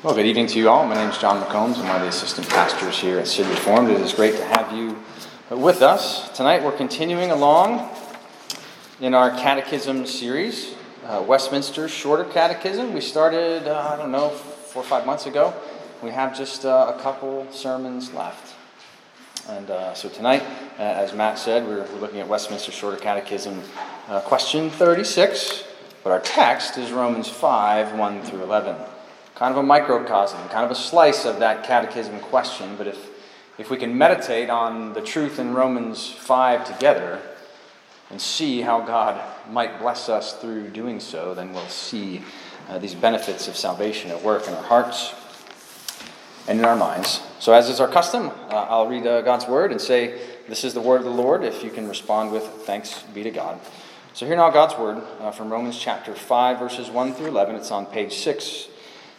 Well, good evening to you all. My name is John McCombs. I'm one of the assistant pastors here at City Reformed. It is great to have you with us. Tonight we're continuing along in our catechism series, uh, Westminster Shorter Catechism. We started, uh, I don't know, four or five months ago. We have just uh, a couple sermons left. And uh, so tonight, uh, as Matt said, we're, we're, looking at Westminster Shorter Catechism, uh, question 36. But our text is Romans 5 1 through 11 kind of a microcosm, kind of a slice of that catechism question. But if, if we can meditate on the truth in Romans 5 together and see how God might bless us through doing so, then we'll see uh, these benefits of salvation at work in our hearts and in our minds. So, as is our custom, uh, I'll read uh, God's word and say, This is the word of the Lord. If you can respond with thanks be to God. So, hear now God's word uh, from Romans chapter 5, verses 1 through 11. It's on page 6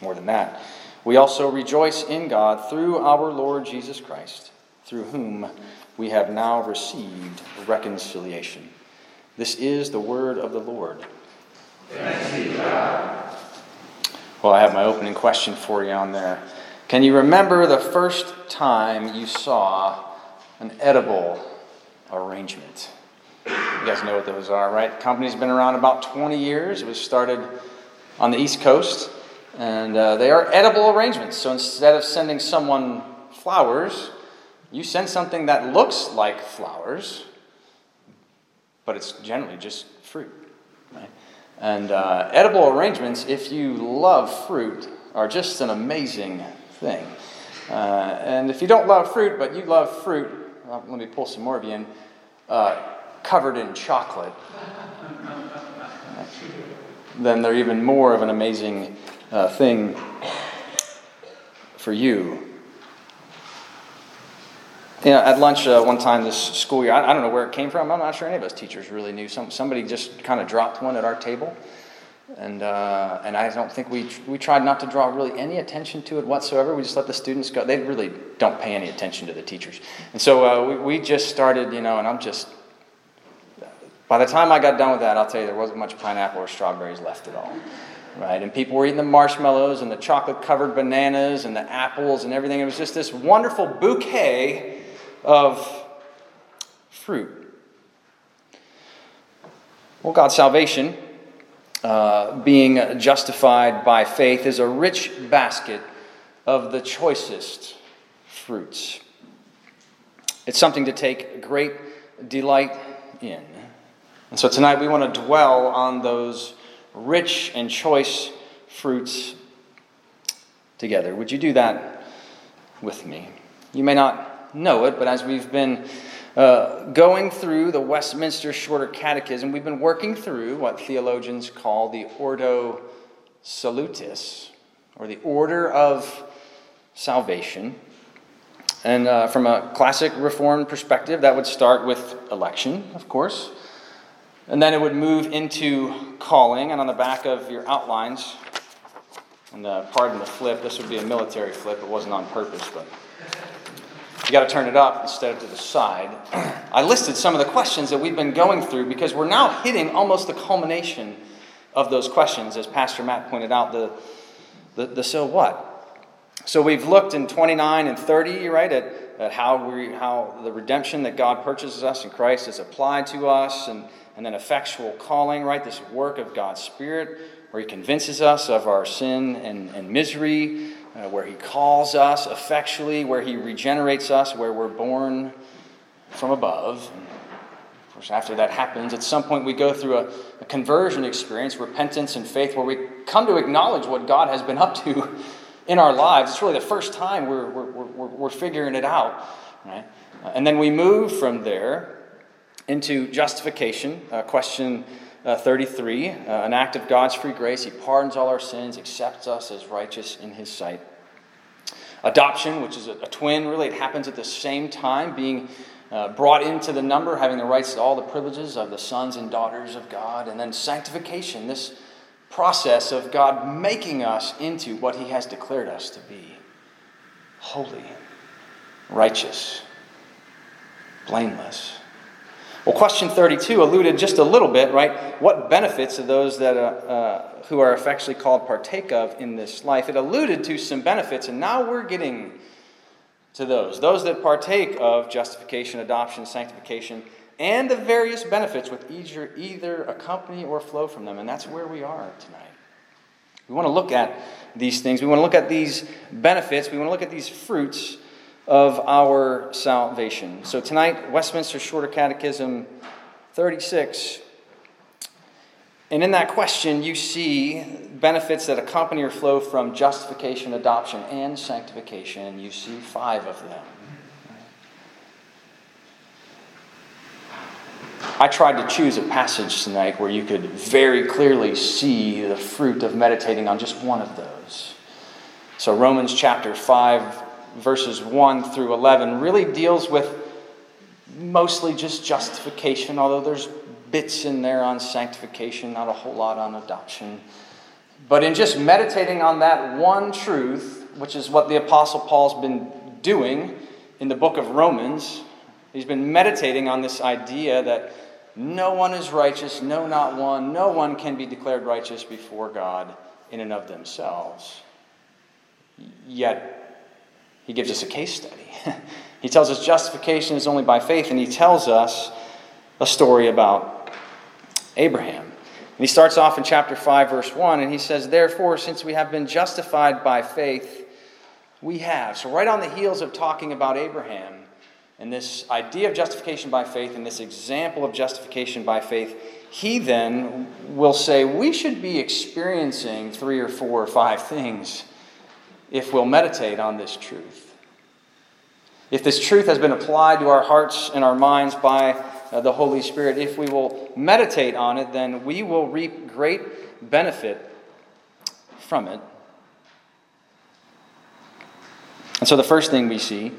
More than that, we also rejoice in God through our Lord Jesus Christ, through whom we have now received reconciliation. This is the word of the Lord. Well, I have my opening question for you on there. Can you remember the first time you saw an edible arrangement? You guys know what those are, right? The company's been around about 20 years. It was started on the East Coast and uh, they are edible arrangements. So instead of sending someone flowers, you send something that looks like flowers, but it's generally just fruit. Right? And uh, edible arrangements, if you love fruit, are just an amazing thing. Uh, and if you don't love fruit, but you love fruit, well, let me pull some more of you in, uh, covered in chocolate, then they're even more of an amazing uh, thing for you. You know, at lunch uh, one time this school year, I, I, don't know where it came from. I'm not sure any of us teachers really knew. Some, somebody just kind of dropped one at our table. And, uh, and I don't think we, we tried not to draw really any attention to it whatsoever. We just let the students go. They really don't pay any attention to the teachers. And so uh, we, we just started, you know, and I'm just, by the time I got done with that, I'll tell you, there wasn't much pineapple or strawberries left at all right? And people were eating the marshmallows and the chocolate covered bananas and the apples and everything. It was just this wonderful bouquet of fruit. Well, God's salvation, uh, being justified by faith, is a rich basket of the choicest fruits. It's something to take great delight in. And so tonight we want to dwell on those rich and choice fruits together. Would you do that with me? You may not know it, but as we've been uh, going through the Westminster Shorter Catechism, we've been working through what theologians call the Ordo Salutis, or the order of salvation. And uh, from a classic Reformed perspective, that would start with election, of course. And then it would move into calling, and on the back of your outlines, and uh, pardon the flip, this would be a military flip, it wasn't on purpose, but you got to turn it up instead of to the side. I listed some of the questions that we've been going through because we're now hitting almost the culmination of those questions, as Pastor Matt pointed out, the, the, the so what. So we've looked in 29 and 30, right, at, at how, we, how the redemption that God purchases us in Christ is applied to us, and, and then effectual calling, right, this work of God's Spirit, where He convinces us of our sin and, and misery, uh, where He calls us effectually, where He regenerates us, where we're born from above. And of course, after that happens, at some point we go through a, a conversion experience, repentance and faith, where we come to acknowledge what God has been up to in our lives. It's really the first time we're, we're, we're, we're figuring it out. Right? And then we move from there into justification, uh, question uh, 33, uh, an act of God's free grace. He pardons all our sins, accepts us as righteous in His sight. Adoption, which is a, a twin, really, it happens at the same time, being uh, brought into the number, having the rights to all the privileges of the sons and daughters of God. And then sanctification, this process of God making us into what He has declared us to be holy, righteous, blameless. Well, question 32 alluded just a little bit, right? What benefits of those that uh, uh, who are effectually called partake of in this life? It alluded to some benefits, and now we're getting to those. Those that partake of justification, adoption, sanctification, and the various benefits with either, either accompany or flow from them. And that's where we are tonight. We want to look at these things. We want to look at these benefits. We want to look at these fruits of our salvation. So tonight, Westminster Shorter Catechism 36. And in that question, you see benefits that accompany or flow from justification, adoption, and sanctification. You see five of them. I tried to choose a passage tonight where you could very clearly see the fruit of meditating on just one of those. So, Romans chapter 5, verses 1 through 11 really deals with mostly just justification, although there's bits in there on sanctification, not a whole lot on adoption. But in just meditating on that one truth, which is what the Apostle Paul's been doing in the book of Romans, he's been meditating on this idea that no one is righteous, no, not one. No one can be declared righteous before God in and of themselves. Yet he gives us a case study. he tells us justification is only by faith, and he tells us a story about Abraham. And he starts off in chapter 5, verse 1, and he says, Therefore, since we have been justified by faith, we have. So, right on the heels of talking about Abraham and this idea of justification by faith and this example of justification by faith, he then will say, We should be experiencing three or four or five things if we'll meditate on this truth. If this truth has been applied to our hearts and our minds by uh, the Holy Spirit, if we will meditate on it, then we will reap great benefit from it. And so the first thing we see,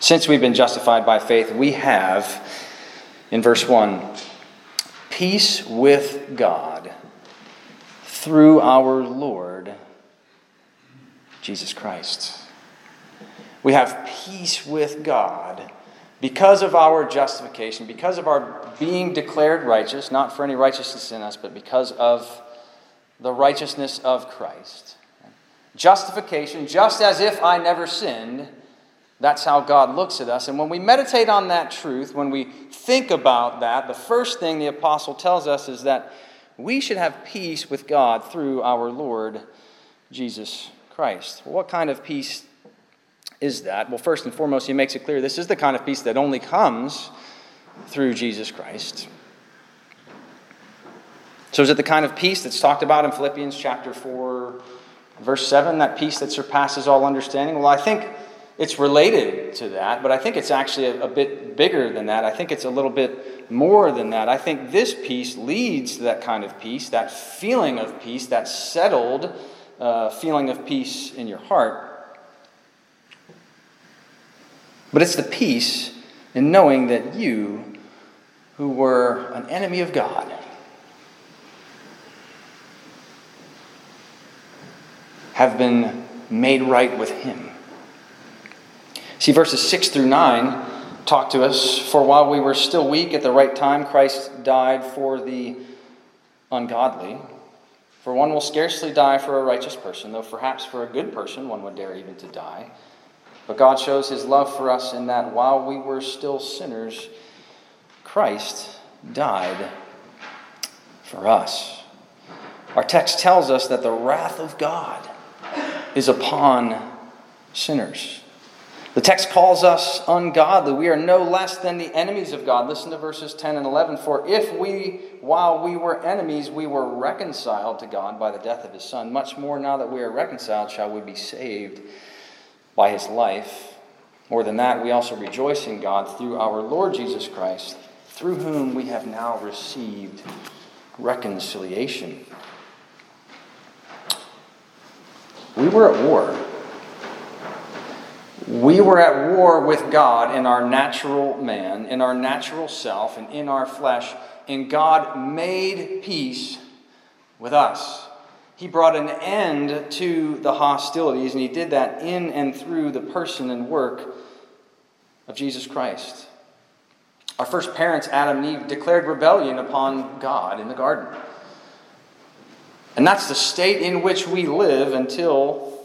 since we've been justified by faith, we have, in verse 1, peace with God through our Lord Jesus Christ. We have peace with God because of our justification, because of our being declared righteous, not for any righteousness in us, but because of the righteousness of Christ. Justification, just as if I never sinned, that's how God looks at us. And when we meditate on that truth, when we think about that, the first thing the apostle tells us is that we should have peace with God through our Lord Jesus Christ. Well, what kind of peace is that? Well, first and foremost, he makes it clear this is the kind of peace that only comes through Jesus Christ. So, is it the kind of peace that's talked about in Philippians chapter 4, verse 7, that peace that surpasses all understanding? Well, I think it's related to that, but I think it's actually a, a, bit bigger than that. I think it's a little bit more than that. I think this peace leads to that kind of peace, that feeling of peace, that settled uh, feeling of peace in your heart. But it's the peace in knowing that you, who were an enemy of God, have been made right with Him. See, verses 6 through 9 talk to us. For while we were still weak at the right time, Christ died for the ungodly. For one will scarcely die for a righteous person, though perhaps for a good person one would dare even to die. But God shows his love for us in that while we were still sinners, Christ died for us. Our text tells us that the wrath of God is upon sinners. The text calls us ungodly. We are no less than the enemies of God. Listen to verses 10 and 11. For if we, while we were enemies, we were reconciled to God by the death of his Son, much more now that we are reconciled shall we be saved by his life. More than that, we also rejoice in God through our Lord Jesus Christ, through whom we have now received reconciliation. We were at war we were at war with God in our natural man, in our natural self, and in our flesh, and God made peace with us. He brought an end to the hostilities, and He did that in and through the person and work of Jesus Christ. Our first parents, Adam and Eve, declared rebellion upon God in the garden. And that's the state in which we live until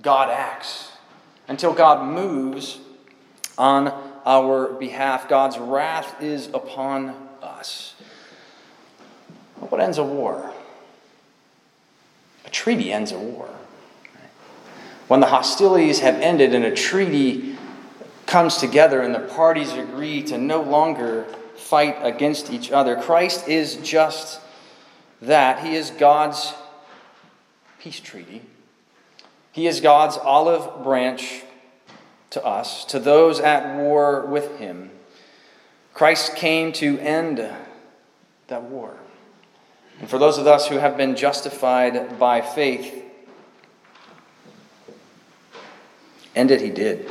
God acts until God moves on our behalf. God's wrath is upon us. What ends a war? A treaty ends a war. When the hostilities have ended and a treaty comes together and the parties agree to no longer fight against each other, Christ is just that. He is God's peace treaty he is God's olive branch to us, to those at war with him. Christ came to end that war. And for those of us who have been justified by faith, end it he did.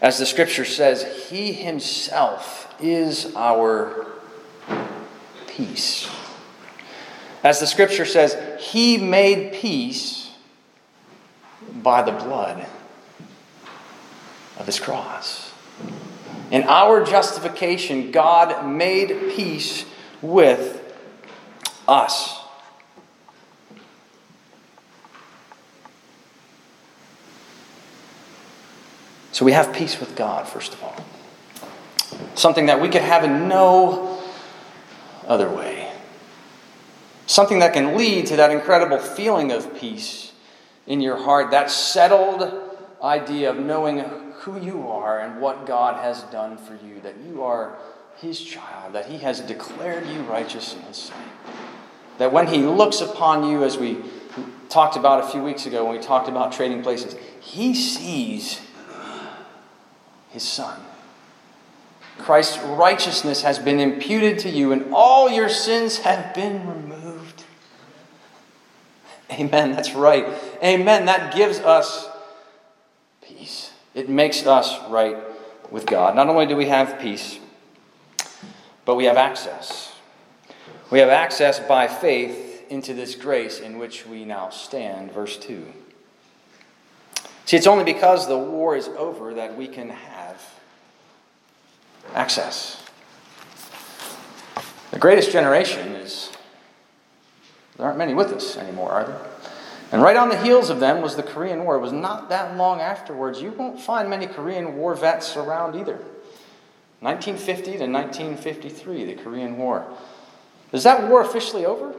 As the scripture says, he himself is our peace. As the scripture says, he made peace by the blood of his cross. In our justification, God made peace with us. So we have peace with God, first of all. Something that we could have in no other way. Something that can lead to that incredible feeling of peace in your heart, that settled idea of knowing who you are and what God has done for you, that you are His child, that He has declared you righteous in His sight. That when He looks upon you, as we talked about a few weeks ago when we talked about trading places, He sees His Son. Christ's righteousness has been imputed to you, and all your sins have been removed. Amen. That's right. Amen. That gives us peace. It makes us right with God. Not only do we have peace, but we have access. We have access by faith into this grace in which we now stand. Verse 2. See, it's only because the war is over that we can have access. The greatest generation is there aren't many with us anymore, are there? And right on the heels of them was the Korean War. It was not that long afterwards. You won't find many Korean War vets around either. 1950 to 1953, the Korean War. Is that war officially over?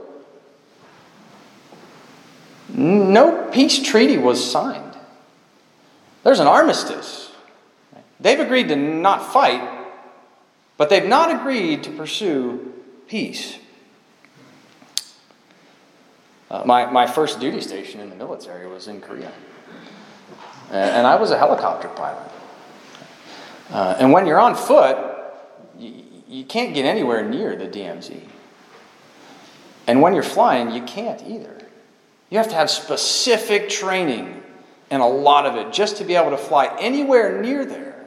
No peace treaty was signed. There's an armistice. They've agreed to not fight, but they've not agreed to pursue peace. Uh, my, my first duty station in the military was in Korea. And, and I was a helicopter pilot. Uh, and when you're on foot, you, you can't get anywhere near the DMZ. And when you're flying, you can't either. You have to have specific training and a lot of it just to be able to fly anywhere near there.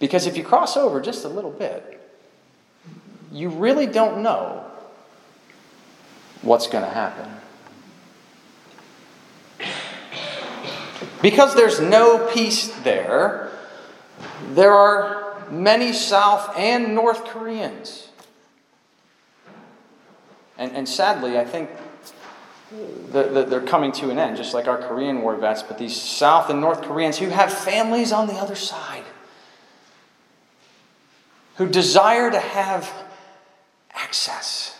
Because if you cross over just a little bit, you really don't know what's going to happen. Because there's no peace there, there are many South and North Koreans. And, and sadly, I think the, the, they're coming to an end, just like our Korean War vets, but these South and North Koreans who have families on the other side, who desire to have access,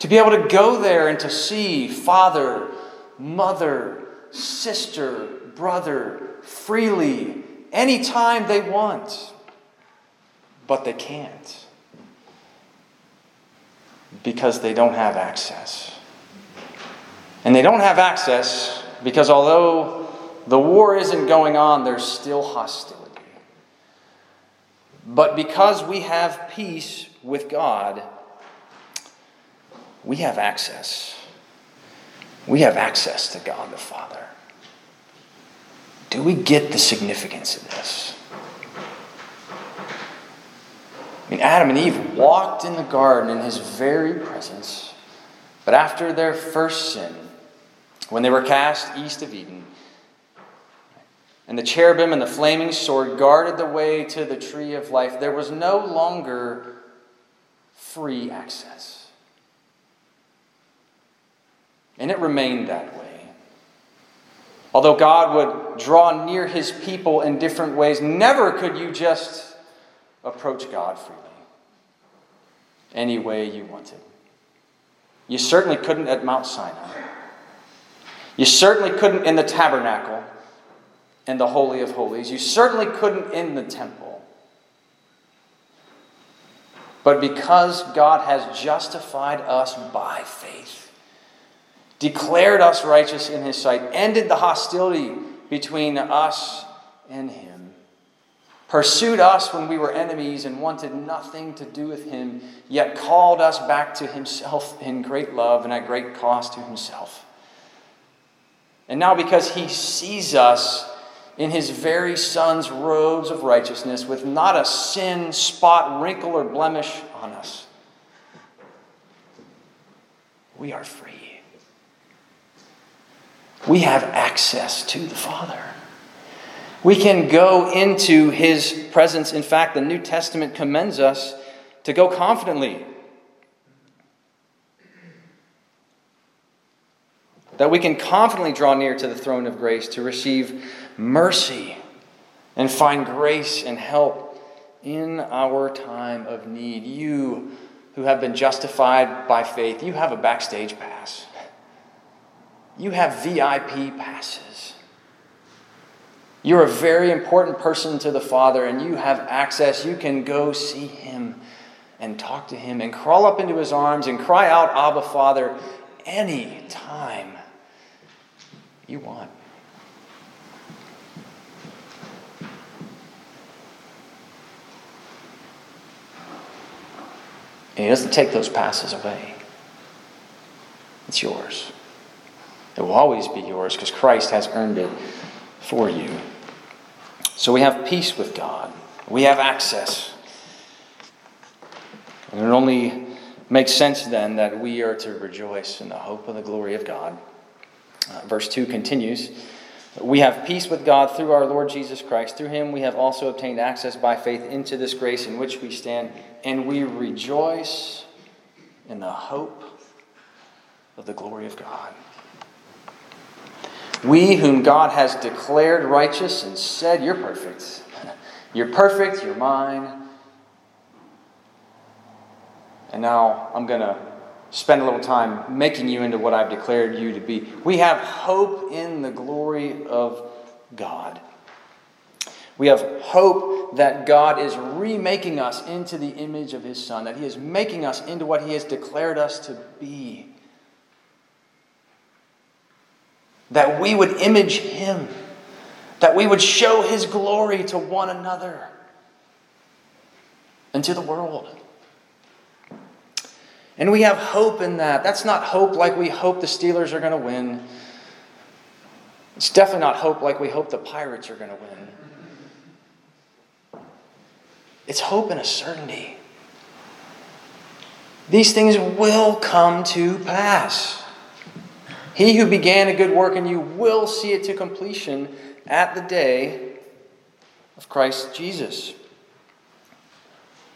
to be able to go there and to see father, mother, sister, brother freely anytime they want, but they can't because they don't have access. And they don't have access because although the war isn't going on, there's still hostility. But because we have peace with God, we have access. We have access to God the Father. Do we get the significance of this? I mean, Adam and Eve walked in the garden in his very presence, but after their first sin, when they were cast east of Eden, and the cherubim and the flaming sword guarded the way to the tree of life, there was no longer free access. And it remained that way. Although God would draw near his people in different ways, never could you just approach God freely any way you wanted. You certainly couldn't at Mount Sinai. You certainly couldn't in the tabernacle and the Holy of Holies. You certainly couldn't in the temple. But because God has justified us by faith, declared us righteous in His sight, ended the hostility between us and Him, pursued us when we were enemies and wanted nothing to do with Him, yet called us back to Himself in great love and at great cost to Himself and now, because he sees us in his very son's robes of righteousness, with not a sin, spot, wrinkle, or blemish on us, we are free. We have access to the Father. We can go into his presence. In fact, the New Testament commends us to go confidently that we can confidently draw near to the throne of grace to receive mercy and find grace and help in our time of need. You who have been justified by faith, you have a backstage pass. You have VIP passes. You're a very important person to the Father, and you have access. You can go see Him and talk to Him and crawl up into His arms and cry out, Abba, Father, any time you want. And he doesn't take those passes away. It's yours. It will always be yours because Christ has earned it for you. So we have peace with God, we have access. And it only makes sense then that we are to rejoice in the hope of the glory of God. Uh, verse 2 continues We have peace with God through our Lord Jesus Christ. Through him we have also obtained access by faith into this grace in which we stand, and we rejoice in the hope of the glory of God. We, whom God has declared righteous and said, You're perfect. You're perfect, you're mine. And now I'm going to spend a little time making you into what I've declared you to be. We have hope in the glory of God. We have hope that God is remaking us into the image of His Son, that He is making us into what He has declared us to be. That we would image Him, that we would show His glory to one another and to the world. And we have hope in that. That's not hope like we hope the Steelers are going to win. It's definitely not hope like we hope the Pirates are going to win. It's hope and a certainty. These things will come to pass. He who began a good work in you will see it to completion at the day of Christ Jesus.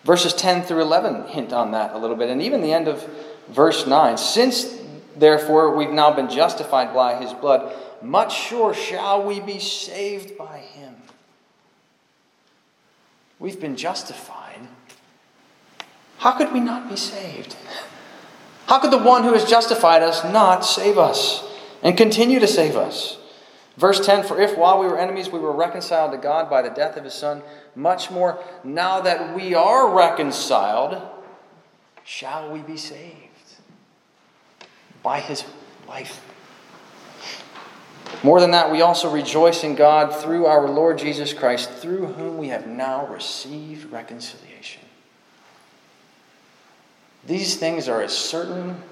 Verses 10 through 11 hint on that a little bit, and even the end of verse 9. Since, therefore, we've now been justified by his blood, much sure shall we be saved by him. We've been justified. How could we not be saved? How could the one who has justified us not save us and continue to save us? Verse 10 For if while we were enemies we were reconciled to God by the death of his Son, much more now that we are reconciled, shall we be saved by his life. More than that, we also rejoice in God through our Lord Jesus Christ, through whom we have now received reconciliation. These things are as certain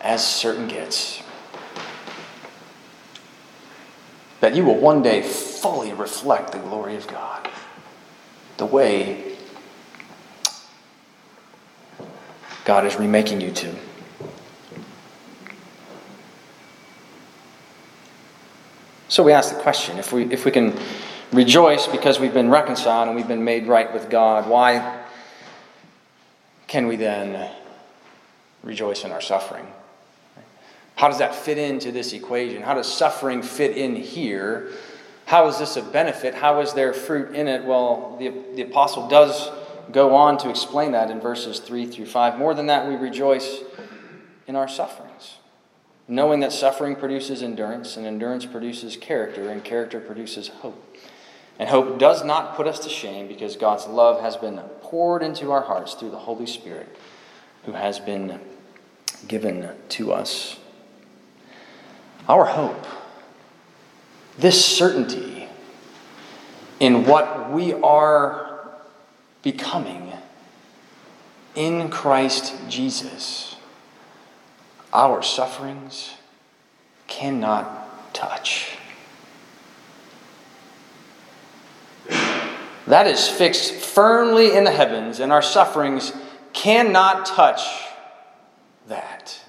as certain gets. That you will one day fully reflect the glory of God the way God is remaking you to. So we ask the question if we, if we can rejoice because we've been reconciled and we've been made right with God, why can we then rejoice in our suffering? How does that fit into this equation? How does suffering fit in here? How is this a benefit? How is there fruit in it? Well, the, the apostle does go on to explain that in verses 3 through 5. More than that, we rejoice in our sufferings knowing that suffering produces endurance, and endurance produces character, and character produces hope. And hope does not put us to shame because God's love has been poured into our hearts through the Holy Spirit who has been given to us. Our hope, this certainty in what we are becoming in Christ Jesus our sufferings cannot touch. That is fixed firmly in the heavens, and our sufferings cannot touch that.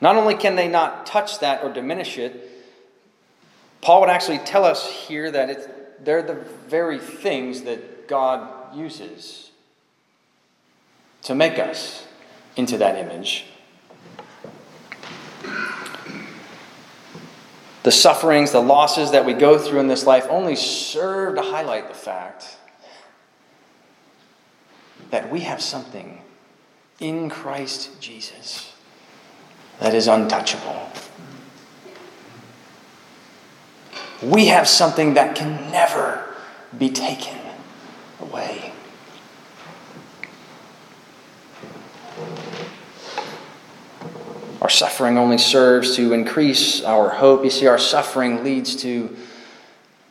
Not only can they not touch that or diminish it, Paul would actually tell us here that it's, they're the very things that God uses to make us into that image. The sufferings, the losses that we go through in this life only serve to highlight the fact that we have something in Christ Jesus that is untouchable. We have something that can never be taken away. Our suffering only serves to increase our hope. You see, our suffering leads to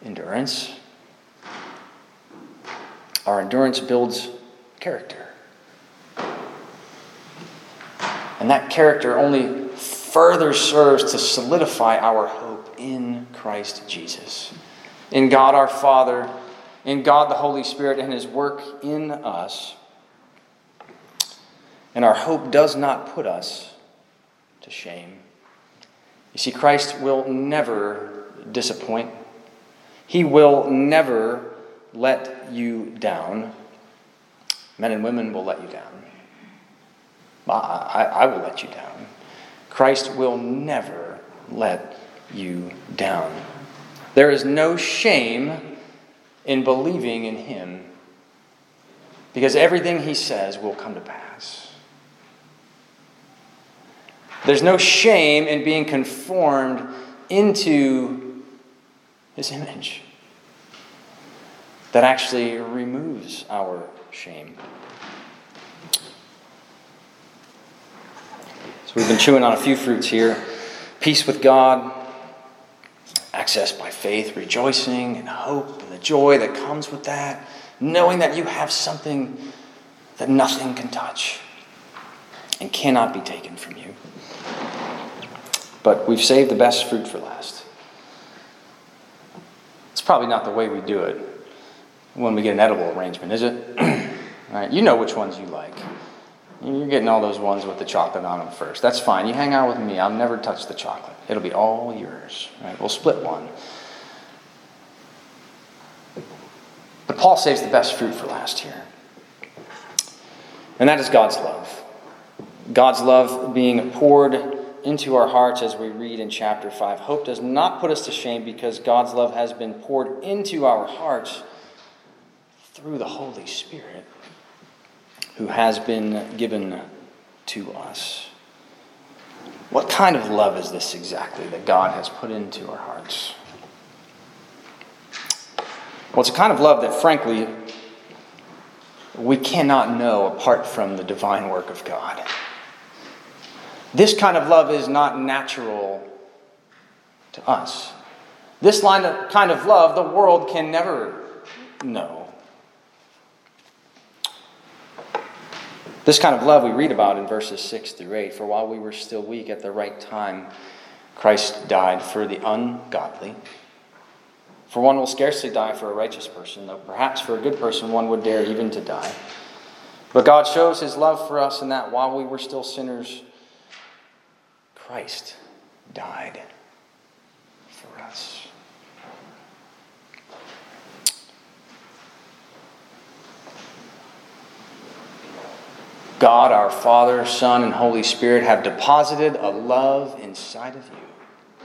endurance. Our endurance builds character. And that character only further serves to solidify our hope in Christ Jesus, in God our Father, in God the Holy Spirit, and His work in us. And our hope does not put us to shame. You see, Christ will never disappoint, He will never let you down. Men and women will let you down. I, I, I will let you down. Christ will never let you down. There is no shame in believing in Him because everything He says will come to pass. There's no shame in being conformed into his image. That actually removes our shame. So we've been chewing on a few fruits here peace with God, access by faith, rejoicing and hope, and the joy that comes with that, knowing that you have something that nothing can touch and cannot be taken from you. But we've saved the best fruit for last. It's probably not the way we do it when we get an edible arrangement, is it? right? You know which ones you like. You're getting all those ones with the chocolate on them first. That's fine. You hang out with me. I'll never touch the chocolate. It'll be all yours. Right? We'll split one. But Paul saves the best fruit for last here. And that is God's love. God's love being poured into our hearts as we read in chapter 5. Hope does not put us to shame because God's love has been poured into our hearts through the Holy Spirit who has been given to us. What kind of love is this exactly that God has put into our hearts? Well, it's a kind of love that, frankly, we cannot know apart from the divine work of God. This kind of love is not natural to us. This line of, kind of love the world can never know. This kind of love we read about in verses 6 through 8. For while we were still weak at the right time, Christ died for the ungodly. For one will scarcely die for a righteous person, though perhaps for a good person one would dare even to die. But God shows his love for us in that while we were still sinners, Christ died for us. God, our Father, Son, and Holy Spirit have deposited a love inside of you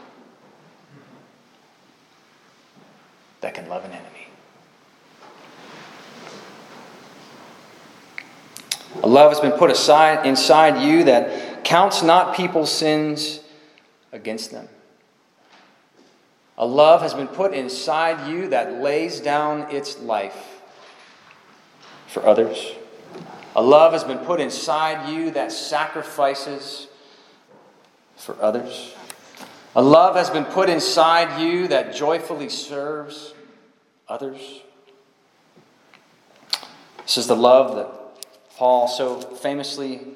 that can love an enemy. A love has been put aside inside you that counts not people's sins against them. A love has been put inside you that lays down its life for others. A love has been put inside you that sacrifices for others. A love has been put inside you that joyfully serves others. This is the love that Paul so famously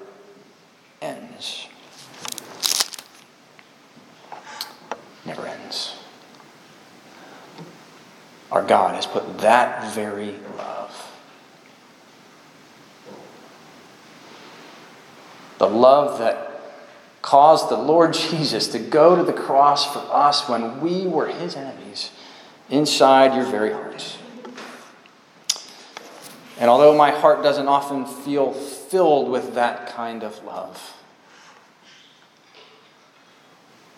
ends. Never ends. Our God has put that very love, the love that caused the Lord Jesus to go to the cross for us when we were his enemies inside your very hearts. And although my heart doesn't often feel filled with that kind of love,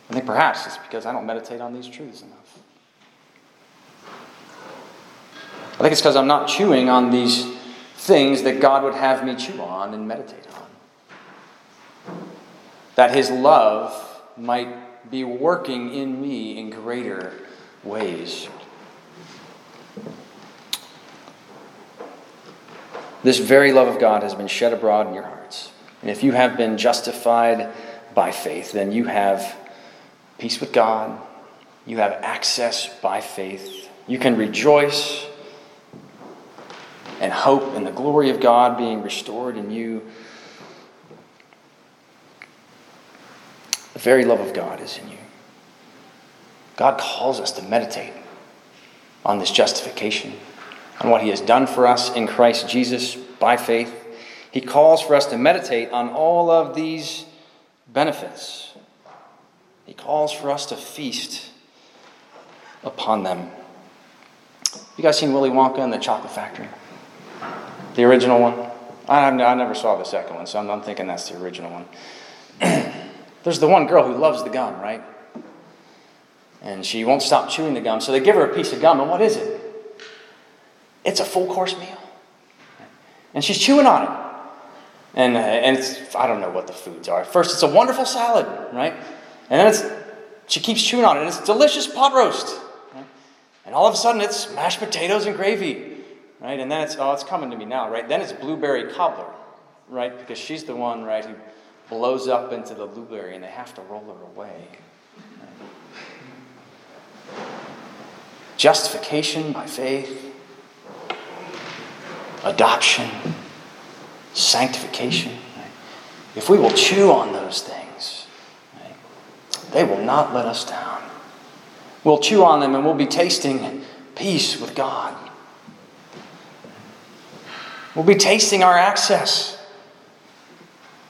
I think perhaps it's because I don't meditate on these truths enough. I think it's because I'm not chewing on these things that God would have me chew on and meditate on that His love might be working in me in greater ways. This very love of God has been shed abroad in your hearts. And if you have been justified by faith, then you have peace with God. You have access by faith. You can rejoice and hope in the glory of God being restored in you The very love of God is in you. God calls us to meditate on this justification, on what He has done for us in Christ Jesus by faith. He calls for us to meditate on all of these benefits. He calls for us to feast upon them. You guys seen Willy Wonka and the Chocolate Factory? The original one? I, never saw the second one, so I'm, I'm thinking that's the original one. There's the one girl who loves the gum, right? And she won't stop chewing the gum. So they give her a piece of gum, and what is it? It's a full course meal. And she's chewing on it. And, uh, and it's, I don't know what the foods are. First, it's a wonderful salad, right? And then it's, she keeps chewing on it, and it's delicious pot roast. Right? And all of a sudden, it's mashed potatoes and gravy, right? And then it's, oh, it's coming to me now, right? Then it's blueberry cobbler. right? Because she's the one, right, who blows up into the blueberry and they have to roll her away. Justification by faith, adoption, sanctification. If we will chew on those things, they will not let us down. We'll chew on them and we'll be tasting peace with God. We'll be tasting our access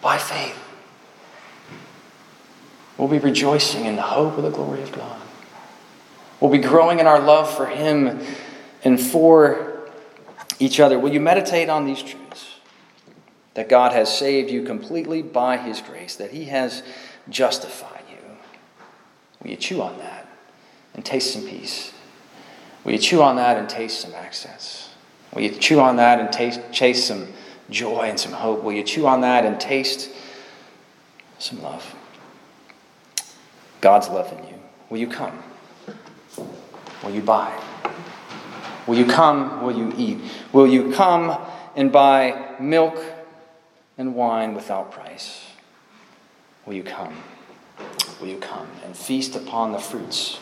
by faith. We'll be rejoicing in the hope of the glory of God. We'll be growing in our love for Him and for each other. Will you meditate on these truths? That God has saved you completely by His grace, that He has justified you. Will you chew on that and taste some peace? Will you chew on that and taste some access? Will you chew on that and taste, chase some joy and some hope? Will you chew on that and taste some love? God's love in you. Will you come? Will you buy? Will you come? Will you eat? Will you come and buy milk and wine without price? Will you come? Will you come and feast upon the fruits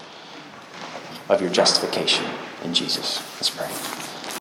of your justification in Jesus? Let's pray.